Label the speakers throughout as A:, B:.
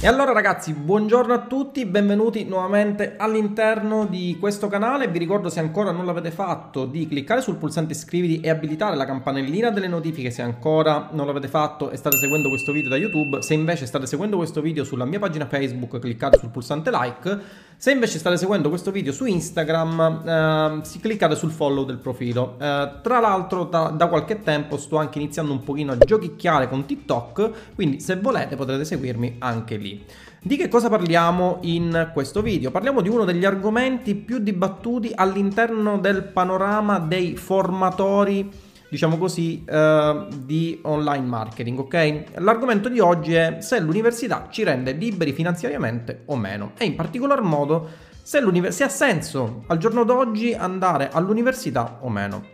A: E allora ragazzi, buongiorno a tutti, benvenuti nuovamente all'interno di questo canale. Vi ricordo se ancora non l'avete fatto di cliccare sul pulsante iscriviti e abilitare la campanellina delle notifiche se ancora non l'avete fatto e state seguendo questo video da YouTube. Se invece state seguendo questo video sulla mia pagina Facebook, cliccate sul pulsante like. Se invece state seguendo questo video su Instagram, eh, si cliccate sul follow del profilo. Eh, tra l'altro da, da, qualche tempo sto anche iniziando un pochino a giochicchiare con TikTok, quindi se volete potrete seguirmi anche lì. Di che cosa parliamo in questo video? Parliamo di uno degli argomenti più dibattuti all'interno del panorama dei formatori diciamo così, eh, di online marketing, ok? L'argomento di oggi è se l'università ci rende liberi finanziariamente o meno e in particolar modo se, se ha senso al giorno d'oggi andare all'università o meno.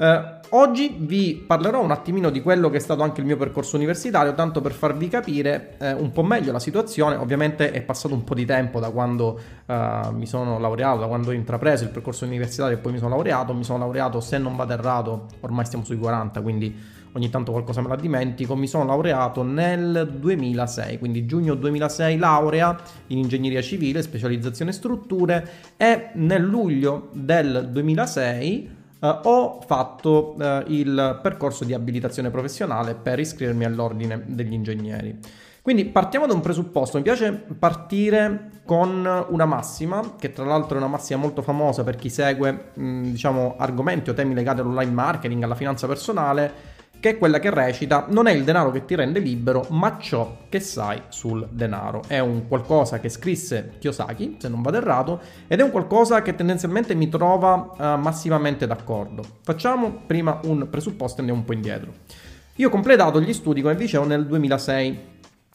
A: Eh, oggi vi parlerò un attimino di quello che è stato anche il mio percorso universitario, tanto per farvi capire eh, un po' meglio la situazione. Ovviamente è passato un po' di tempo da quando eh, mi sono laureato, da quando ho intrapreso il percorso universitario e poi mi sono laureato. Mi sono laureato, se non vado errato, ormai stiamo sui 40, quindi ogni tanto qualcosa me la dimentico. Mi sono laureato nel 2006, quindi giugno 2006 laurea in ingegneria civile, specializzazione strutture e nel luglio del 2006 Uh, ho fatto uh, il percorso di abilitazione professionale per iscrivermi all'ordine degli ingegneri. Quindi partiamo da un presupposto, mi piace partire con una massima, che tra l'altro è una massima molto famosa per chi segue mh, diciamo, argomenti o temi legati all'online marketing, alla finanza personale, che è quella che recita non è il denaro che ti rende libero, ma ciò che sai sul denaro. È un qualcosa che scrisse Kiyosaki, se non vado errato, ed è un qualcosa che tendenzialmente mi trova uh, massimamente d'accordo. Facciamo prima un presupposto e andiamo un po' indietro. Io ho completato gli studi, come dicevo, nel 2006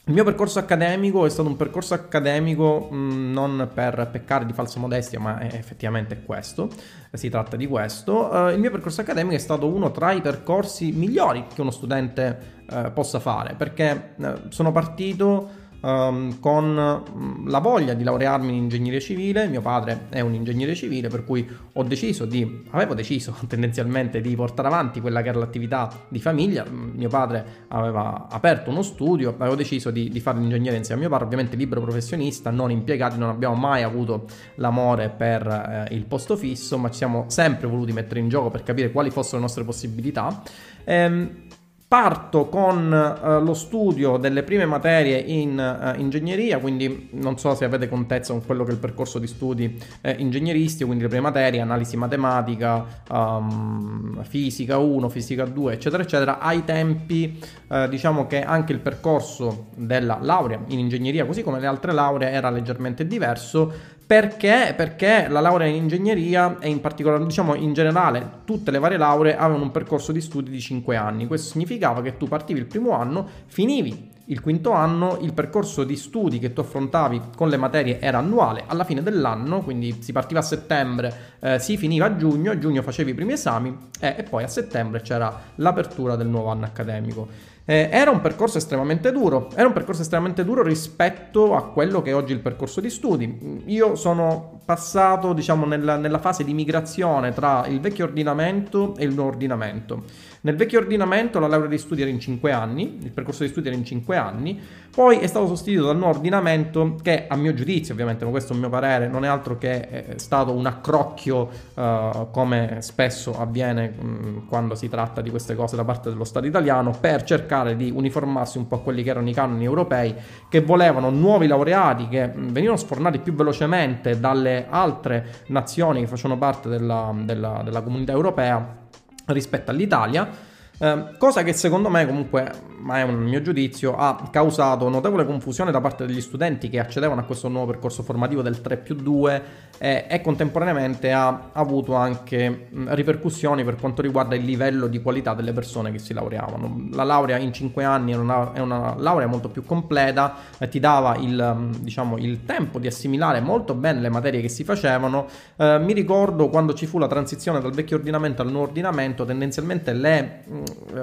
A: il mio percorso accademico è stato un percorso accademico mh, mm, non per peccare di falsa modestia, ma è effettivamente questo, si tratta di questo. Uh, il mio percorso accademico è stato uno tra i percorsi migliori che uno studente uh, possa fare, perché uh, sono partito um, con mm, la voglia di laurearmi in ingegneria civile. Mio padre è un ingegnere civile, per cui ho deciso di, avevo deciso tendenzialmente di portare avanti quella che era l'attività di famiglia. Mm, mio padre aveva aperto uno studio, avevo deciso di, di fare l'ingegnere insieme a mio padre, ovviamente libero professionista, non impiegati, non abbiamo mai avuto l'amore per eh, il posto fisso, ma ci siamo sempre voluti mettere in gioco per capire quali fossero le nostre possibilità. Ehm, Parto con uh, lo studio delle prime materie in uh, ingegneria, quindi non so se avete contezza con quello che è il percorso di studi eh, ingegneristico, quindi le prime materie, analisi matematica, um, fisica 1, fisica 2, eccetera, eccetera. Ai tempi uh, diciamo che anche il percorso della laurea in ingegneria, così come le altre lauree, era leggermente diverso perché? Perché la laurea in ingegneria e in particolare, diciamo in generale, tutte le varie lauree avevano un percorso di studi di 5 anni. Questo significava che tu partivi il primo anno, finivi il quinto anno, il percorso di studi che tu affrontavi con le materie era annuale, alla fine dell'anno, quindi si partiva a settembre, eh, si finiva a giugno, a giugno facevi i primi esami eh, e poi a settembre c'era l'apertura del nuovo anno accademico. Eh, era un percorso estremamente duro, era un percorso estremamente duro rispetto a quello che è oggi il percorso di studi. Io sono passato, diciamo, nella, nella fase di migrazione tra il vecchio ordinamento e il nuovo ordinamento. Nel vecchio ordinamento la laurea di studi era in 5 anni, il percorso di studi era in 5 anni, poi è stato sostituito dal nuovo ordinamento che a mio giudizio, ovviamente, ma questo è un mio parere, non è altro che è stato un accrocchio uh, come spesso avviene mh, quando si tratta di queste cose da parte dello Stato italiano per cercare di uniformarsi un po' a quelli che erano i canoni europei che volevano nuovi laureati che mh, venivano sfornati più velocemente dalle altre nazioni che facevano parte della, della, della comunità europea rispetto all'Italia. Eh, cosa che secondo me comunque ma è un mio giudizio, ha causato notevole confusione da parte degli studenti che accedevano a questo nuovo percorso formativo del 3 più 2 eh, e contemporaneamente ha avuto anche ripercussioni per quanto riguarda il livello di qualità delle persone che si laureavano. La laurea in 5 anni è una, è una laurea molto più completa, eh, ti dava il, diciamo, il, tempo di assimilare molto bene le materie che si facevano. Eh, mi ricordo quando ci fu la transizione dal vecchio ordinamento al nuovo ordinamento, tendenzialmente le,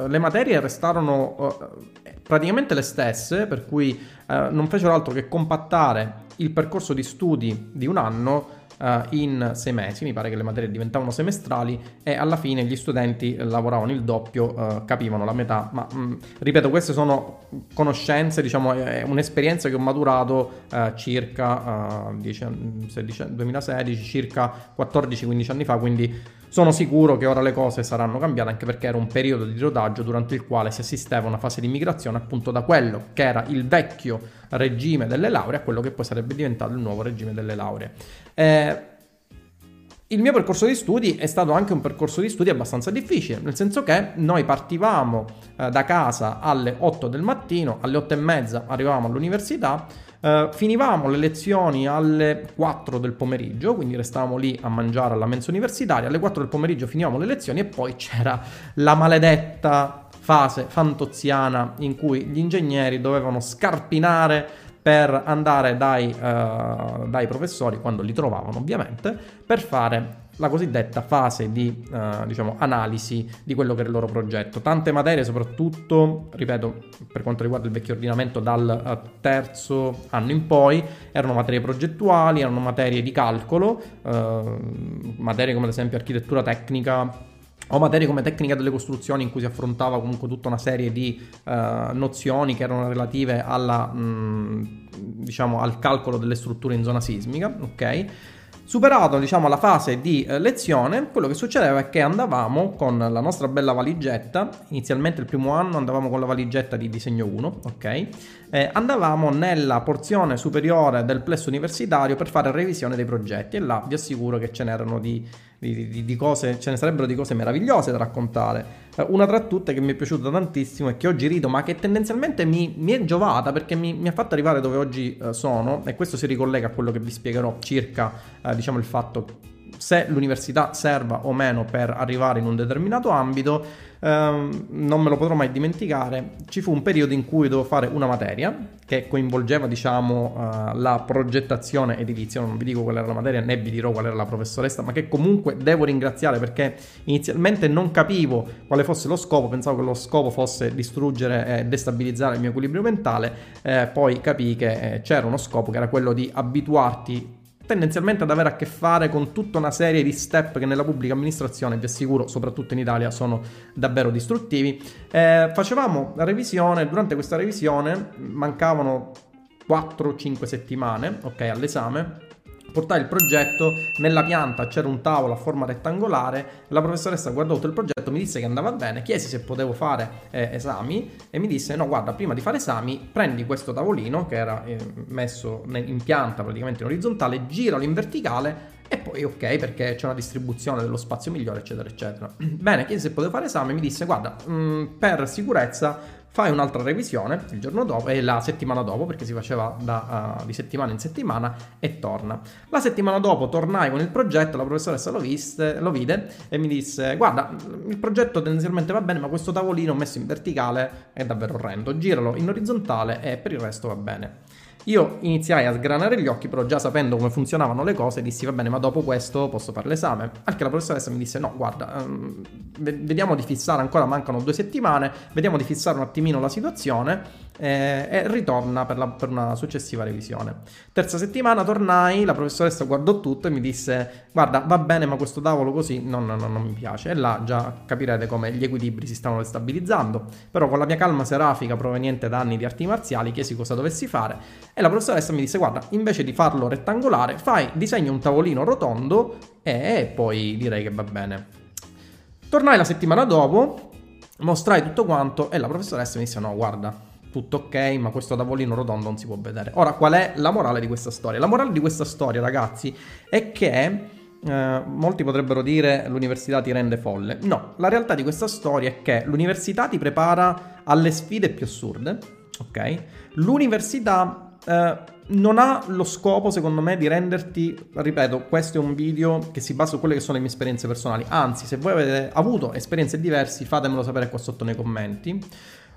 A: le materie restarono eh, praticamente le stesse, per cui eh, non fecero altro che compattare il percorso di studi di un anno in sei mesi, mi pare che le materie diventavano semestrali e alla fine gli studenti lavoravano il doppio, capivano la metà, ma mm, ripeto queste sono conoscenze, diciamo è un'esperienza che ho maturato circa 10, 16, 2016, circa 14-15 anni fa, quindi sono sicuro che ora le cose saranno cambiate anche perché era un periodo di rodaggio durante il quale si assisteva a una fase di migrazione appunto da quello che era il vecchio regime delle lauree a quello che poi sarebbe diventato il nuovo regime delle lauree. Eh, il mio percorso di studi è stato anche un percorso di studi abbastanza difficile, nel senso che noi partivamo eh, da casa alle 8 del mattino, alle 8 e mezza arrivavamo all'università, eh, finivamo le lezioni alle 4 del pomeriggio, quindi restavamo lì a mangiare alla mensa universitaria, alle 4 del pomeriggio finivamo le lezioni e poi c'era la maledetta fase fantoziana in cui gli ingegneri dovevano scarpinare per andare dai, uh, dai, professori, quando li trovavano ovviamente, per fare la cosiddetta fase di uh, diciamo, analisi di quello che era il loro progetto. Tante materie, soprattutto, ripeto, per quanto riguarda il vecchio ordinamento, dal uh, terzo anno in poi, erano materie progettuali, erano materie di calcolo, materie come ad esempio architettura tecnica o materie come tecnica delle costruzioni in cui si affrontava comunque tutta una serie di uh, nozioni che erano relative alla, mh, mm, diciamo, al calcolo delle strutture in zona sismica, ok? Superato diciamo, la fase di eh, lezione, quello che succedeva è che andavamo con la nostra bella valigetta, inizialmente il primo anno andavamo con la valigetta di disegno 1, ok? Eh, andavamo nella porzione superiore del plesso universitario per fare revisione dei progetti e là vi assicuro che ce n'erano di di, di, di, cose, ce ne sarebbero di cose meravigliose da raccontare. Eh, una tra tutte che mi è piaciuta tantissimo e che oggi rido, ma che tendenzialmente mi, mi è giovata perché mi, mi, ha fatto arrivare dove oggi uh, sono, e questo si ricollega a quello che vi spiegherò circa, uh, diciamo, il fatto se l'università serva o meno per arrivare in un determinato ambito, ehm, non me lo potrò mai dimenticare. Ci fu un periodo in cui dovevo fare una materia che coinvolgeva, diciamo, uh, la progettazione edilizia. Non vi dico qual era la materia, né vi dirò qual era la professoressa, ma che comunque devo ringraziare perché inizialmente non capivo quale fosse lo scopo, pensavo che lo scopo fosse distruggere e destabilizzare il mio equilibrio mentale, eh, poi capii che eh, c'era uno scopo che era quello di abituarti tendenzialmente ad avere a che fare con tutta una serie di step che nella pubblica amministrazione, vi assicuro, soprattutto in Italia, sono davvero distruttivi. Eh, facevamo la revisione, durante questa revisione mancavano 4-5 settimane ok, all'esame portai il progetto, nella pianta c'era un tavolo a forma rettangolare, la professoressa guardò tutto il progetto, mi disse che andava bene, chiesi se potevo fare eh, esami e mi disse no guarda prima di fare esami prendi questo tavolino che era eh, messo in pianta praticamente in orizzontale, giralo in verticale e poi ok perché c'è una distribuzione dello spazio migliore eccetera eccetera. Bene, chiesi se potevo fare esami, mi disse guarda mh, mm, per sicurezza fai un'altra revisione il giorno dopo e la settimana dopo perché si faceva da, uh, di settimana in settimana e torna. La settimana dopo tornai con il progetto, la professoressa lo, viste, lo vide e mi disse guarda il progetto tendenzialmente va bene ma questo tavolino messo in verticale è davvero orrendo, giralo in orizzontale e per il resto va bene. Io iniziai a sgranare gli occhi, però già sapendo come funzionavano le cose, dissi va bene, ma dopo questo posso fare l'esame. Anche la professoressa mi disse no, guarda, um, vediamo di fissare, ancora mancano due settimane, vediamo di fissare un attimino la situazione eh, e ritorna per, la, per, una successiva revisione. Terza settimana tornai, la professoressa guardò tutto e mi disse guarda, va bene, ma questo tavolo così non, non, non mi piace. E là già capirete come gli equilibri si stavano stabilizzando. Però con la mia calma serafica proveniente da anni di arti marziali chiesi cosa dovessi fare e la professoressa mi disse guarda invece di farlo rettangolare fai disegna un tavolino rotondo e poi direi che va bene tornai la settimana dopo mostrai tutto quanto e la professoressa mi disse no guarda tutto ok ma questo tavolino rotondo non si può vedere ora qual è la morale di questa storia la morale di questa storia ragazzi è che eh, molti potrebbero dire l'università ti rende folle no la realtà di questa storia è che l'università ti prepara alle sfide più assurde ok l'università eh, non ha lo scopo, secondo me, di renderti, ripeto, questo è un video che si basa su quelle che sono le mie esperienze personali. Anzi, se voi avete avuto esperienze diverse, fatemelo sapere qua sotto nei commenti.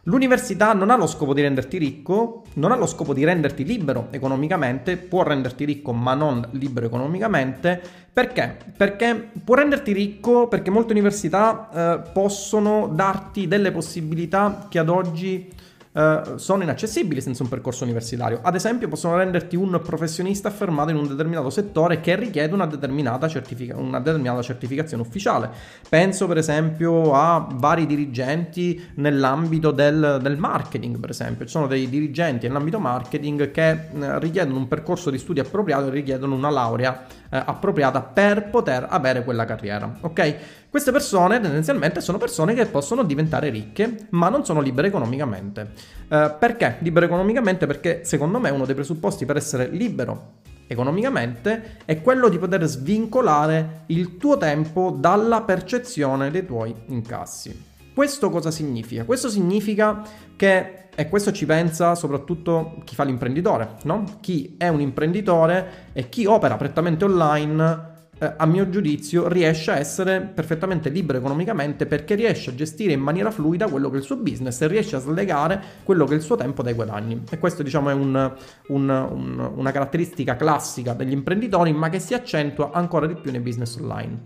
A: L'università non ha lo scopo di renderti ricco, non ha lo scopo di renderti libero economicamente, può renderti ricco ma non libero economicamente. Perché? Perché può renderti ricco perché molte università eh, possono darti delle possibilità che ad oggi eh, sono inaccessibili senza un percorso universitario. Ad esempio, possono renderti un professionista affermato in un determinato settore che richiede una determinata, certifica- una determinata certificazione ufficiale. Penso, per esempio, a vari dirigenti nell'ambito del, del marketing, per esempio. Ci sono dei dirigenti nell'ambito marketing che eh, richiedono un percorso di studio appropriato e richiedono una laurea eh, appropriata per poter avere quella carriera. Ok? Queste persone tendenzialmente sono persone che possono diventare ricche, ma non sono libere economicamente. Eh, perché? Libero economicamente perché secondo me uno dei presupposti per essere libero economicamente è quello di poter svincolare il tuo tempo dalla percezione dei tuoi incassi. Questo cosa significa? Questo significa che, e questo ci pensa soprattutto chi fa l'imprenditore, no? Chi è un imprenditore e chi opera prettamente online eh, a mio giudizio riesce a essere perfettamente libero economicamente perché riesce a gestire in maniera fluida quello che è il suo business e riesce a slegare quello che è il suo tempo dai guadagni. E questo diciamo è un, un, un, una caratteristica classica degli imprenditori ma che si accentua ancora di più nei business online.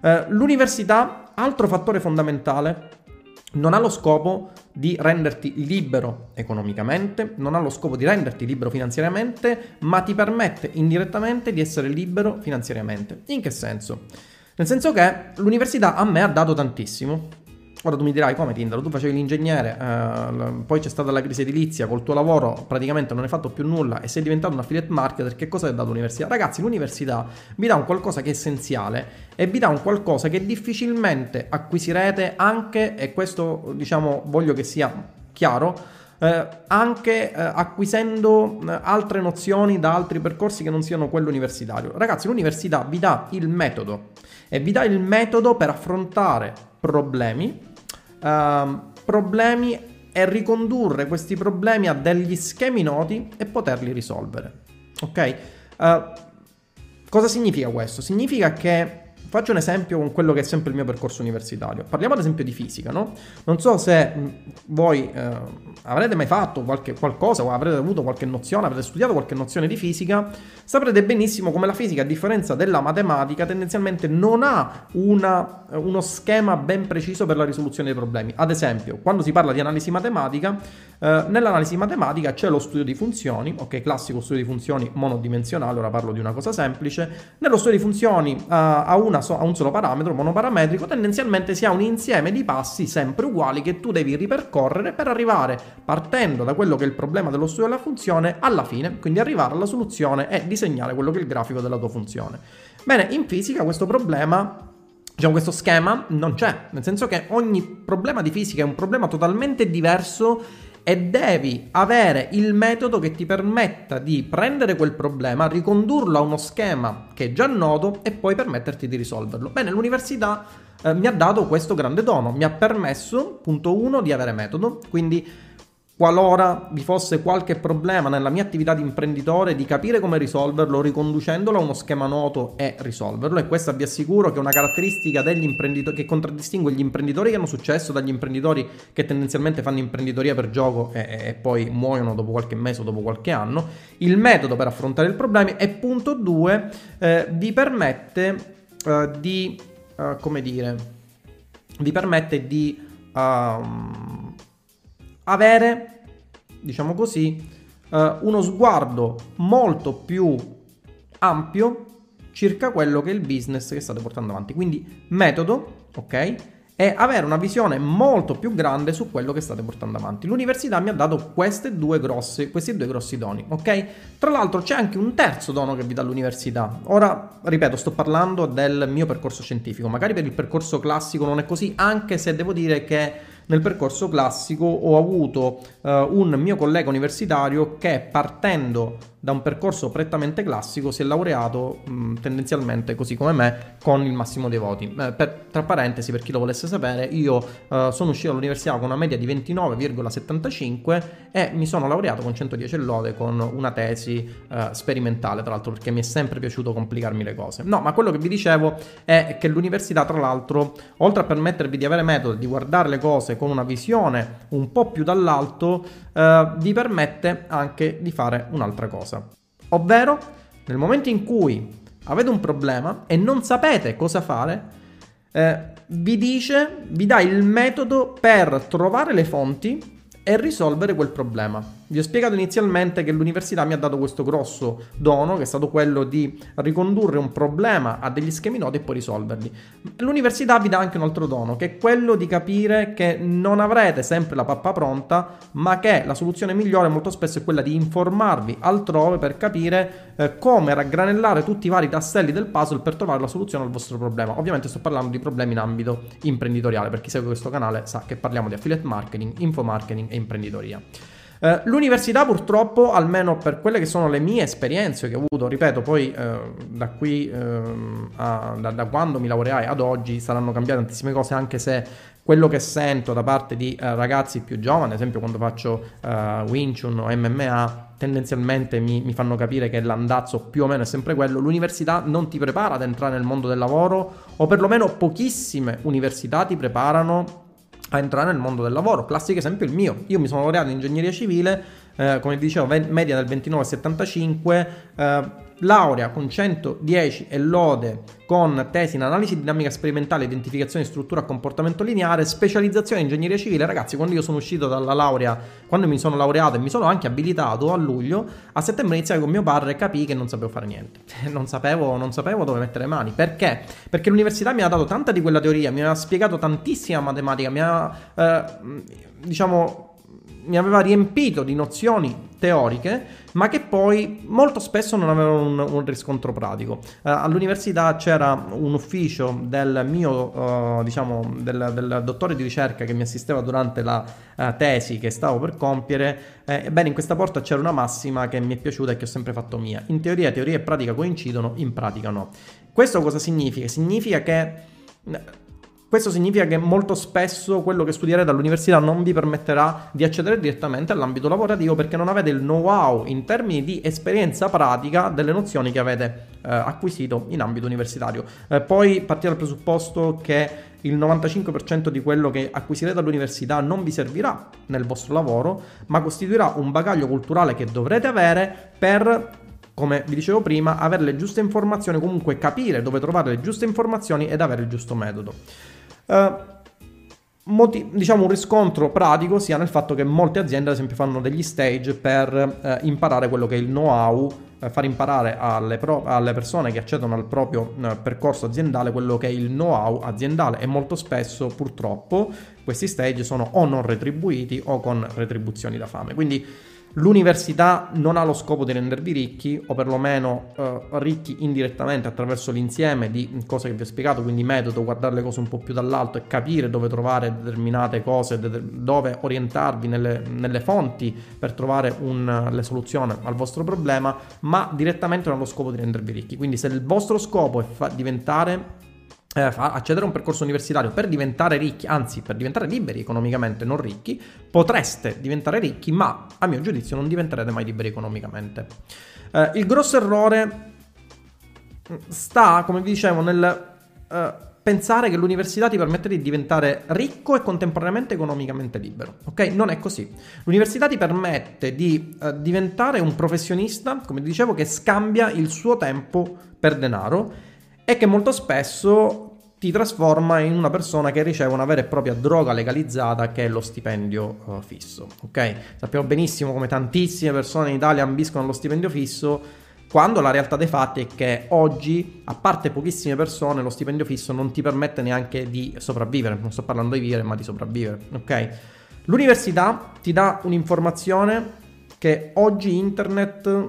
A: Eh, l'università, altro fattore fondamentale non ha lo scopo di renderti libero economicamente, non ha lo scopo di renderti libero finanziariamente, ma ti permette indirettamente di essere libero finanziariamente. In che senso? Nel senso che l'università a me ha dato tantissimo, Ora tu mi dirai come Tindaro, tu facevi l'ingegnere, eh, poi c'è stata la crisi edilizia, col tuo lavoro praticamente non hai fatto più nulla e sei diventato un affiliate marketer, che cosa ti ha dato l'università? Ragazzi, l'università vi dà un qualcosa che è essenziale e vi dà un qualcosa che difficilmente acquisirete anche, e questo diciamo voglio che sia chiaro, eh, anche eh, acquisendo eh, altre nozioni da altri percorsi che non siano quello universitario. Ragazzi, l'università vi dà il metodo e vi dà il metodo per affrontare problemi uh, problemi e ricondurre questi problemi a degli schemi noti e poterli risolvere. Ok? Uh, cosa significa questo? Significa che Faccio un esempio con quello che è sempre il mio percorso universitario. Parliamo ad esempio di fisica, no? Non so se voi eh, avrete mai fatto qualche, qualcosa o avrete avuto qualche nozione, avrete studiato qualche nozione di fisica, saprete benissimo come la fisica, a differenza della matematica, tendenzialmente non ha una, uno schema ben preciso per la risoluzione dei problemi. Ad esempio, quando si parla di analisi matematica, eh, nell'analisi matematica c'è lo studio di funzioni, ok, classico studio di funzioni monodimensionale, ora parlo di una cosa semplice. Nello studio di funzioni uh, a una so- a un solo parametro monoparametrico, tendenzialmente si ha un insieme di passi sempre uguali che tu devi ripercorrere per arrivare, partendo da quello che è il problema dello studio della funzione, alla fine, quindi arrivare alla soluzione e disegnare quello che è il grafico della tua funzione. Bene, in fisica questo problema diciamo, questo schema non c'è, nel senso che ogni problema di fisica è un problema totalmente diverso e devi avere il metodo che ti permetta di prendere quel problema, ricondurlo a uno schema che è già noto e poi permetterti di risolverlo. Bene, l'università eh, mi ha dato questo grande dono, mi ha permesso, punto uno, di avere metodo, quindi qualora vi fosse qualche problema nella mia attività di imprenditore, di capire come risolverlo, riconducendolo a uno schema noto e risolverlo. E questa vi assicuro che è una caratteristica che contraddistingue gli imprenditori che hanno successo dagli imprenditori che tendenzialmente fanno imprenditoria per gioco e, e poi muoiono dopo qualche mese o dopo qualche anno. Il metodo per affrontare il problema e punto 2 eh, vi permette eh, di, uh, come dire, vi permette di... Um, avere, diciamo così, eh, uno sguardo molto più ampio circa quello che è il business che state portando avanti. Quindi metodo, ok? E avere una visione molto più grande su quello che state portando avanti. L'università mi ha dato due grossi, questi due grossi doni, ok? Tra l'altro c'è anche un terzo dono che vi dà l'università. Ora, ripeto, sto parlando del mio percorso scientifico. Magari per il percorso classico non è così, anche se devo dire che nel percorso classico ho avuto uh, un mio collega universitario che partendo da un percorso prettamente classico si è laureato mh, tendenzialmente così come me con il massimo dei voti. Eh, per, tra parentesi, per chi lo volesse sapere, io uh, sono uscito dall'università con una media di 29,75 e mi sono laureato con 110 lode con una tesi uh, sperimentale, tra l'altro perché mi è sempre piaciuto complicarmi le cose. No, ma quello che vi dicevo è che l'università, tra l'altro, oltre a permettervi di avere metodi, di guardare le cose con una visione un po' più dall'alto, uh, vi permette anche di fare un'altra cosa. Ovvero, nel momento in cui avete un problema e non sapete cosa fare, eh, vi dice, vi dà il metodo per trovare le fonti e risolvere quel problema. Vi ho spiegato inizialmente che l'università mi ha dato questo grosso dono, che è stato quello di ricondurre un problema a degli schemi noti e poi risolverli. L'università vi dà anche un altro dono, che è quello di capire che non avrete sempre la pappa pronta, ma che la soluzione migliore molto spesso è quella di informarvi altrove per capire eh, come raggranellare tutti i vari tasselli del puzzle per trovare la soluzione al vostro problema. Ovviamente sto parlando di problemi in ambito imprenditoriale, per chi segue questo canale sa che parliamo di affiliate marketing, info marketing e imprenditoria. Eh, l'università purtroppo, almeno per quelle che sono le mie esperienze che ho avuto, ripeto, poi eh, da qui eh, a, da, da, quando mi laureai ad oggi saranno cambiate tantissime cose, anche se quello che sento da parte di eh, ragazzi più giovani, ad esempio quando faccio uh, Wing Chun o MMA, tendenzialmente mi, mi, fanno capire che l'andazzo più o meno è sempre quello. L'università non ti prepara ad entrare nel mondo del lavoro, o perlomeno pochissime università ti preparano a entrare nel mondo del lavoro. Classico esempio il mio. Io mi sono laureato in ingegneria civile, eh, come dicevo, media del 29,75, eh, laurea con 110 e lode con tesi in analisi dinamica sperimentale, identificazione struttura e comportamento lineare, specializzazione in ingegneria civile. Ragazzi, quando io sono uscito dalla laurea, quando mi sono laureato e mi sono anche abilitato a luglio, a settembre iniziai con mio padre e capii che non sapevo fare niente. Non sapevo, non sapevo dove mettere le mani. Perché? Perché l'università mi ha dato tanta di quella teoria, mi ha spiegato tantissima matematica, mi ha, eh, diciamo, mi aveva riempito di nozioni teoriche, ma che poi molto spesso non avevano un, un riscontro pratico. Uh, all'università c'era un ufficio del mio, uh, diciamo, del, del, dottore di ricerca che mi assisteva durante la uh, tesi che stavo per compiere. Eh, ebbene, in questa porta c'era una massima che mi è piaciuta e che ho sempre fatto mia. In teoria, teoria e pratica coincidono, in pratica no. Questo cosa significa? Significa che questo significa che molto spesso quello che studierete all'università non vi permetterà di accedere direttamente all'ambito lavorativo perché non avete il know-how in termini di esperienza pratica delle nozioni che avete eh, acquisito in ambito universitario. Eh, poi partire dal presupposto che il 95% di quello che acquisirete all'università non vi servirà nel vostro lavoro, ma costituirà un bagaglio culturale che dovrete avere per come vi dicevo prima, avere le giuste informazioni, comunque capire dove trovare le giuste informazioni ed avere il giusto metodo. Uh, moti- diciamo un riscontro pratico sia nel fatto che molte aziende, ad esempio, fanno degli stage per uh, imparare quello che è il know-how, uh, far imparare alle, pro- alle, persone che accedono al proprio percorso aziendale quello che è il know-how aziendale e molto spesso, purtroppo, questi stage sono o non retribuiti o con retribuzioni da fame. Quindi L'università non ha lo scopo di rendervi ricchi, o perlomeno eh, ricchi indirettamente attraverso l'insieme di cose che vi ho spiegato, quindi metodo, guardare le cose un po' più dall'alto e capire dove trovare determinate cose, dove orientarvi nelle, nelle fonti per trovare un, le soluzioni al vostro problema, ma direttamente non ha lo scopo di rendervi ricchi. Quindi se il vostro scopo è fa- diventare eh, accedere a un percorso universitario per diventare ricchi, anzi per diventare liberi economicamente, non ricchi, potreste diventare ricchi, ma a mio giudizio non diventerete mai liberi economicamente. Eh, il grosso errore sta, come vi dicevo, nel eh, pensare che l'università ti permette di diventare ricco e contemporaneamente economicamente libero. Ok? Non è così. L'università ti permette di uh, diventare un professionista, come dicevo, che scambia il suo tempo per denaro e che molto spesso ti trasforma in una persona che riceve una vera e propria droga legalizzata che è lo stipendio uh, fisso. Ok? Sappiamo benissimo come tantissime persone in Italia ambiscono allo stipendio fisso quando la realtà dei fatti è che oggi, a parte pochissime persone, lo stipendio fisso non ti permette neanche di sopravvivere. Non sto parlando di vivere, ma di sopravvivere. Ok? L'università ti dà un'informazione che oggi internet,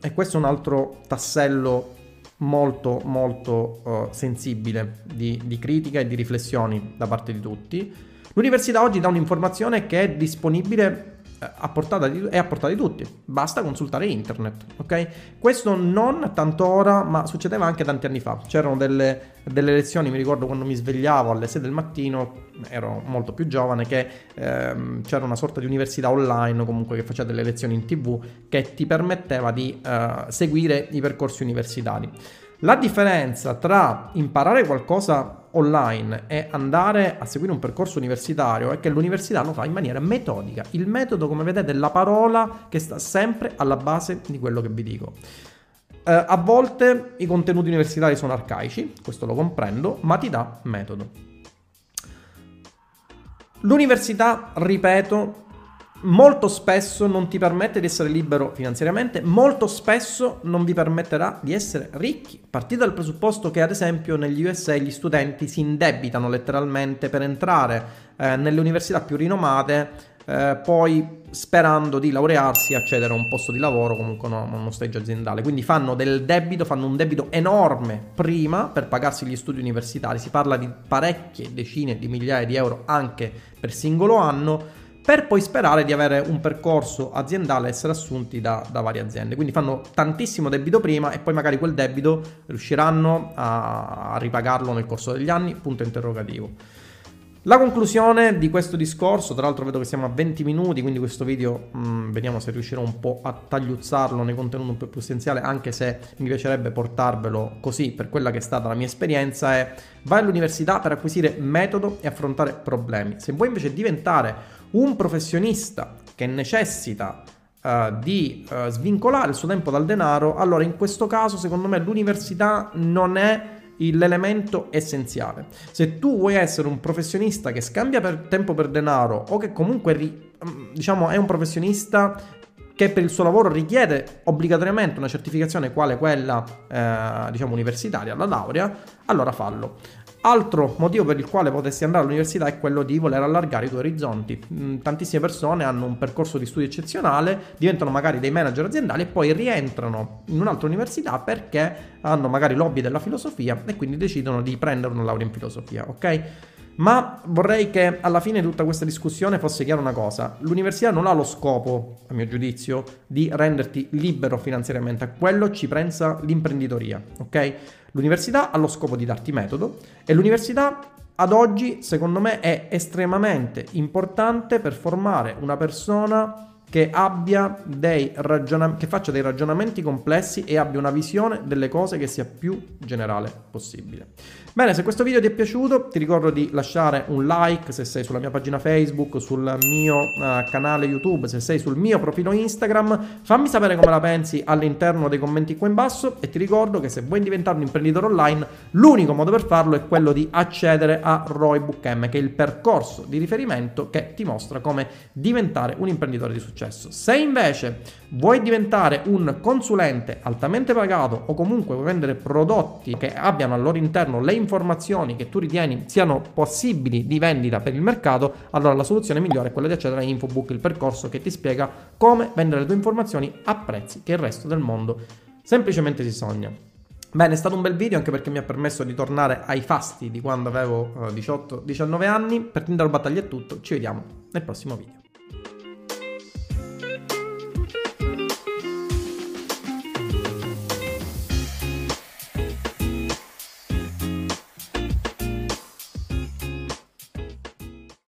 A: e questo è un altro tassello molto molto uh, sensibile di, di critica e di riflessioni da parte di tutti. L'università oggi dà un'informazione che è disponibile a portata di, è a portata di tutti, basta consultare internet, ok? Questo non tanto ora, ma succedeva anche tanti anni fa. C'erano delle, delle lezioni, mi ricordo quando mi svegliavo alle 6 del mattino, ero molto più giovane, che ehm, c'era una sorta di università online comunque che faceva delle lezioni in tv che ti permetteva di eh, seguire i percorsi universitari. La differenza tra imparare qualcosa online e andare a seguire un percorso universitario è che l'università lo fa in maniera metodica. Il metodo, come vedete, è la parola che sta sempre alla base di quello che vi dico. Eh, a volte i contenuti universitari sono arcaici, questo lo comprendo, ma ti dà metodo. L'università, ripeto, molto spesso non ti permette di essere libero finanziariamente, molto spesso non vi permetterà di essere ricchi. Partite dal presupposto che ad esempio negli USA gli studenti si indebitano letteralmente per entrare eh, nelle università più rinomate eh, poi sperando di laurearsi e accedere a un posto di lavoro, comunque no, uno stage aziendale. Quindi fanno del debito, fanno un debito enorme prima per pagarsi gli studi universitari, si parla di parecchie decine di migliaia di euro anche per singolo anno per poi sperare di avere un percorso aziendale essere assunti da, da, varie aziende. Quindi fanno tantissimo debito prima e poi magari quel debito riusciranno a, a ripagarlo nel corso degli anni, punto interrogativo. La conclusione di questo discorso, tra l'altro vedo che siamo a 20 minuti, quindi questo video mh, mm, vediamo se riuscirò un po' a tagliuzzarlo nei contenuti un po' più essenziali, anche se mi piacerebbe portarvelo così per quella che è stata la mia esperienza, è vai all'università per acquisire metodo e affrontare problemi. Se vuoi invece diventare un professionista che necessita uh, di uh, svincolare il suo tempo dal denaro, allora in questo caso secondo me l'università non è l'elemento essenziale. Se tu vuoi essere un professionista che scambia per tempo per denaro o che comunque mm, diciamo è un professionista che per il suo lavoro richiede obbligatoriamente una certificazione quale quella eh, diciamo universitaria, la laurea, allora fallo. Altro motivo per il quale potessi andare all'università è quello di voler allargare i tuoi orizzonti. Mm, tantissime persone hanno un percorso di studio eccezionale, diventano magari dei manager aziendali e poi rientrano in un'altra università perché hanno magari l'hobby della filosofia e quindi decidono di prendere una laurea in filosofia, ok? Ma vorrei che alla fine di tutta questa discussione fosse chiara una cosa. L'università non ha lo scopo, a mio giudizio, di renderti libero finanziariamente. A quello ci pensa l'imprenditoria, ok? L'università ha lo scopo di darti metodo e l'università ad oggi, secondo me, è estremamente importante per formare una persona che ragionamenti, che faccia dei ragionamenti complessi e abbia una visione delle cose che sia più generale possibile. Bene, se questo video ti è piaciuto, ti ricordo di lasciare un like se sei sulla mia pagina Facebook, sul mio uh, canale YouTube, se sei sul mio profilo Instagram, fammi sapere come la pensi all'interno dei commenti qua in basso e ti ricordo che se vuoi diventare un imprenditore online, l'unico modo per farlo è quello di accedere a Roybook M, che è il percorso di riferimento che ti mostra come diventare un imprenditore di successo. Se invece vuoi diventare un consulente altamente pagato o comunque vuoi vendere prodotti che abbiano al loro interno le informazioni che tu ritieni siano possibili di vendita per il mercato, allora la soluzione migliore è quella di accedere a Infobook, il percorso che ti spiega come vendere le tue informazioni a prezzi che il resto del mondo semplicemente si sogna. Bene, è stato un bel video anche perché mi ha permesso di tornare ai fasti di quando avevo 18-19 eh, anni. Per Tinder Battaglia è tutto, ci vediamo nel prossimo video.